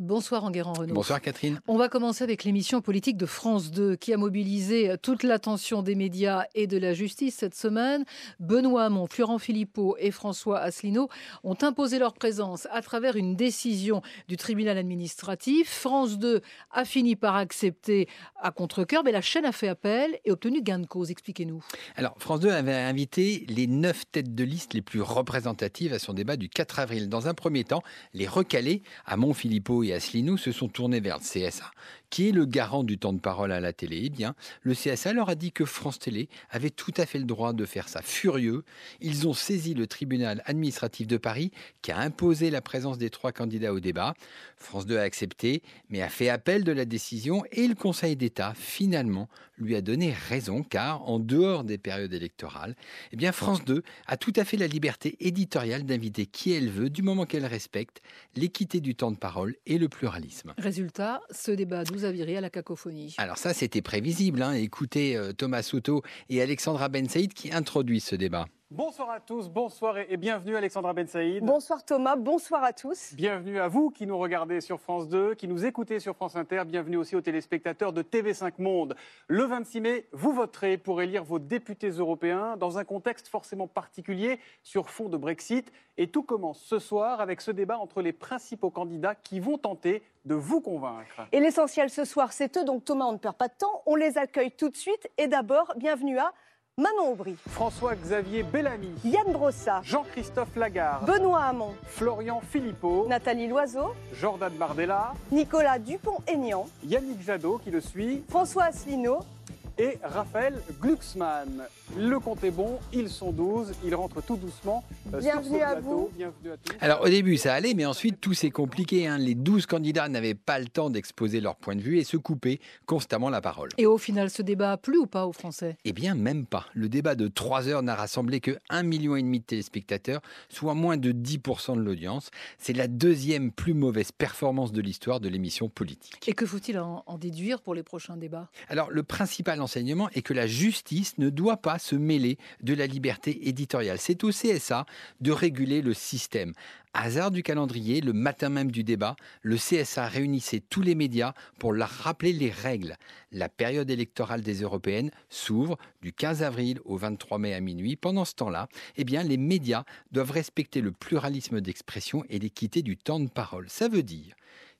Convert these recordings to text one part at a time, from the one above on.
Bonsoir Enguerrand Renaud. Bonsoir Catherine. On va commencer avec l'émission politique de France 2 qui a mobilisé toute l'attention des médias et de la justice cette semaine. Benoît Hamon, Florent Philippot et François Asselineau ont imposé leur présence à travers une décision du tribunal administratif. France 2 a fini par accepter à contre-cœur, mais la chaîne a fait appel et obtenu gain de cause. Expliquez-nous. Alors, France 2 avait invité les neuf têtes de liste les plus représentatives à son débat du 4 avril. Dans un premier temps, les recalés, Hamon, Philippot et Asselineau, se sont tournés vers le CSA, qui est le garant du temps de parole à la télé. Eh bien, le CSA leur a dit que France Télé avait tout à fait le droit de faire ça. Furieux, ils ont saisi le tribunal administratif de Paris qui a imposé la présence des trois candidats au débat. France 2 a accepté, mais a fait appel de la décision et le Conseil d'État, finalement, lui a donné raison car, en dehors des périodes électorales, eh bien, France 2 a tout à fait la liberté éditoriale d'inviter qui elle veut, du moment qu'elle respecte l'équité du temps de parole et le pluralisme. Résultat, ce débat nous a viré à la cacophonie. Alors ça, c'était prévisible. Hein. Écoutez euh, Thomas Soto et Alexandra Ben Saïd qui introduisent ce débat. Bonsoir à tous, bonsoir et bienvenue Alexandra Ben Saïd. Bonsoir Thomas, bonsoir à tous. Bienvenue à vous qui nous regardez sur France 2, qui nous écoutez sur France Inter. Bienvenue aussi aux téléspectateurs de TV5 Monde. Le 26 mai, vous voterez pour élire vos députés européens dans un contexte forcément particulier sur fond de Brexit. Et tout commence ce soir avec ce débat entre les principaux candidats qui vont tenter de vous convaincre. Et l'essentiel ce soir, c'est eux. Donc Thomas, on ne perd pas de temps. On les accueille tout de suite. Et d'abord, bienvenue à Manon Aubry, François-Xavier Bellamy, Yann Brossat, Jean-Christophe Lagarde, Benoît Hamon, Florian Philippot, Nathalie Loiseau, Jordan Bardella, Nicolas Dupont-Aignan, Yannick Jadot qui le suit, François Asselineau, et Raphaël Glucksmann. Le compte est bon, ils sont 12, ils rentrent tout doucement. Bienvenue à vous. Bienvenue à tous. Alors au début ça allait, mais ensuite tout s'est compliqué. hein. Les 12 candidats n'avaient pas le temps d'exposer leur point de vue et se coupaient constamment la parole. Et au final, ce débat a plu ou pas aux Français? Eh bien, même pas. Le débat de 3 heures n'a rassemblé que 1,5 million de téléspectateurs, soit moins de 10% de l'audience. C'est la deuxième plus mauvaise performance de l'histoire de l'émission politique. Et que faut-il en, en déduire pour les prochains débats? Alors, le principal enseignement est que la justice ne doit pas se mêler de la liberté éditoriale. C'est au CSA de réguler le système. Hasard du calendrier, le matin même du débat, le CSA réunissait tous les médias pour leur rappeler les règles. La période électorale des européennes s'ouvre du 15 avril au 23 mai à minuit. Pendant ce temps-là, eh bien, les médias doivent respecter le pluralisme d'expression et l'équité du temps de parole. Ça veut dire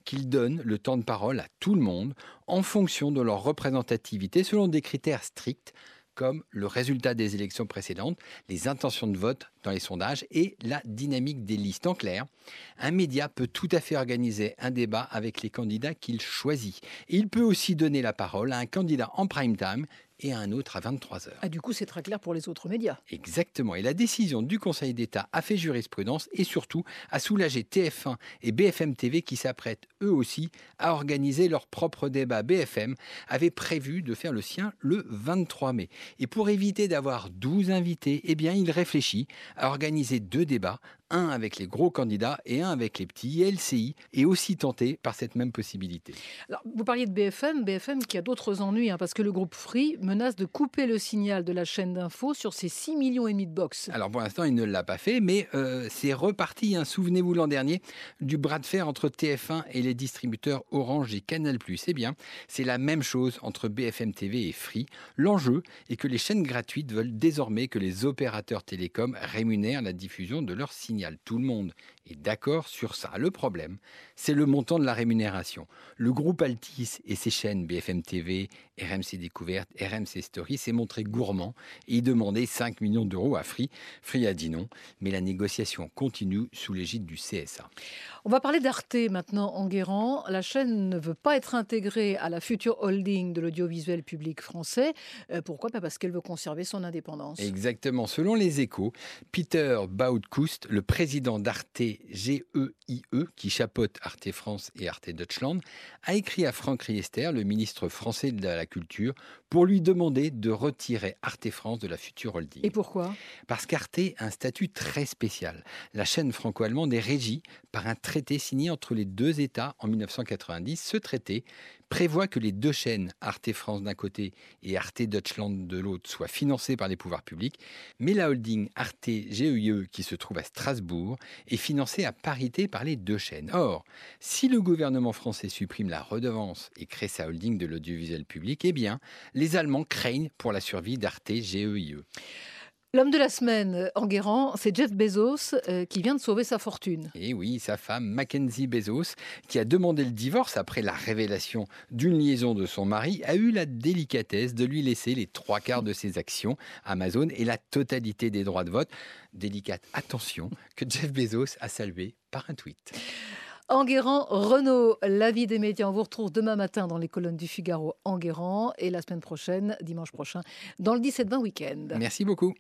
qu'ils donnent le temps de parole à tout le monde en fonction de leur représentativité selon des critères stricts comme le résultat des élections précédentes, les intentions de vote dans les sondages et la dynamique des listes. En clair, un média peut tout à fait organiser un débat avec les candidats qu'il choisit. Et il peut aussi donner la parole à un candidat en prime time et à un autre à 23 heures. ah, Du coup, c'est très clair pour les autres médias. Exactement. Et la décision du Conseil d'État a fait jurisprudence et surtout a soulagé TF1 et BFM TV qui s'apprêtent eux aussi à organiser leur propre débat. BFM avait prévu de faire le sien le 23 mai. Et pour éviter d'avoir 12 invités, eh bien, il réfléchit à organiser deux débats, un avec les gros candidats et un avec les petits. Et LCI est aussi tenté par cette même possibilité. Alors, vous parliez de BFM, BFM qui a d'autres ennuis, hein, parce que le groupe Free menace de couper le signal de la chaîne d'info sur ses 6 millions et demi de box. Alors pour l'instant, il ne l'a pas fait, mais euh, c'est reparti. hein. Souvenez-vous l'an dernier du bras de fer entre TF1 et les distributeurs Orange et Canal+. Eh bien, c'est la même chose entre BFM TV et Free. L'enjeu est que les chaînes gratuites veulent désormais que les opérateurs télécoms rémunèrent la diffusion de leur signal. Tout le monde est d'accord sur ça. Le problème, c'est le montant de la rémunération. Le groupe Altis et ses chaînes BFM TV, RMC Découverte, RMC Story s'est montré gourmand et il demandait 5 millions d'euros à Free. Free a dit non, mais la négociation continue sous l'égide du CSA. On va parler d'Arte maintenant, Enguerrand. La chaîne ne veut pas être intégrée à la future holding de l'audiovisuel public français. Euh, pourquoi? Pas Parce qu'elle veut conserver son indépendance. Exactement. Selon les échos, Peter Bautkoust, le président d'Arte GEIE, qui chapeaute Arte France et Arte Deutschland, a écrit à Franck Riester, le ministre français de la Culture, pour lui demander de retirer Arte France de la future holding. Et pourquoi? Parce qu'Arte a un statut très spécial. La chaîne franco-allemande est régie par un traité signé entre les deux États en 1990. Ce traité prévoit que les deux chaînes, Arte France d'un côté et Arte Deutschland de l'autre, soient financées par les pouvoirs publics, mais la holding Arte GEIE, e, qui se trouve à Strasbourg, est financée à parité par les deux chaînes. Or, si le gouvernement français supprime la redevance et crée sa holding de l'audiovisuel public, eh bien, les Allemands craignent pour la survie d'Arte GEIE. E. L'homme de la semaine, Enguerrand, c'est Jeff Bezos euh, qui vient de sauver sa fortune. Et oui, sa femme, Mackenzie Bezos, qui a demandé le divorce après la révélation d'une liaison de son mari, a eu la délicatesse de lui laisser les trois quarts de ses actions Amazon et la totalité des droits de vote. Délicate attention que Jeff Bezos a salué par un tweet. Enguerrand, Renault, l'avis des médias. On vous retrouve demain matin dans les colonnes du Figaro Enguerrand et la semaine prochaine, dimanche prochain, dans le 17-20 week-end. Merci beaucoup.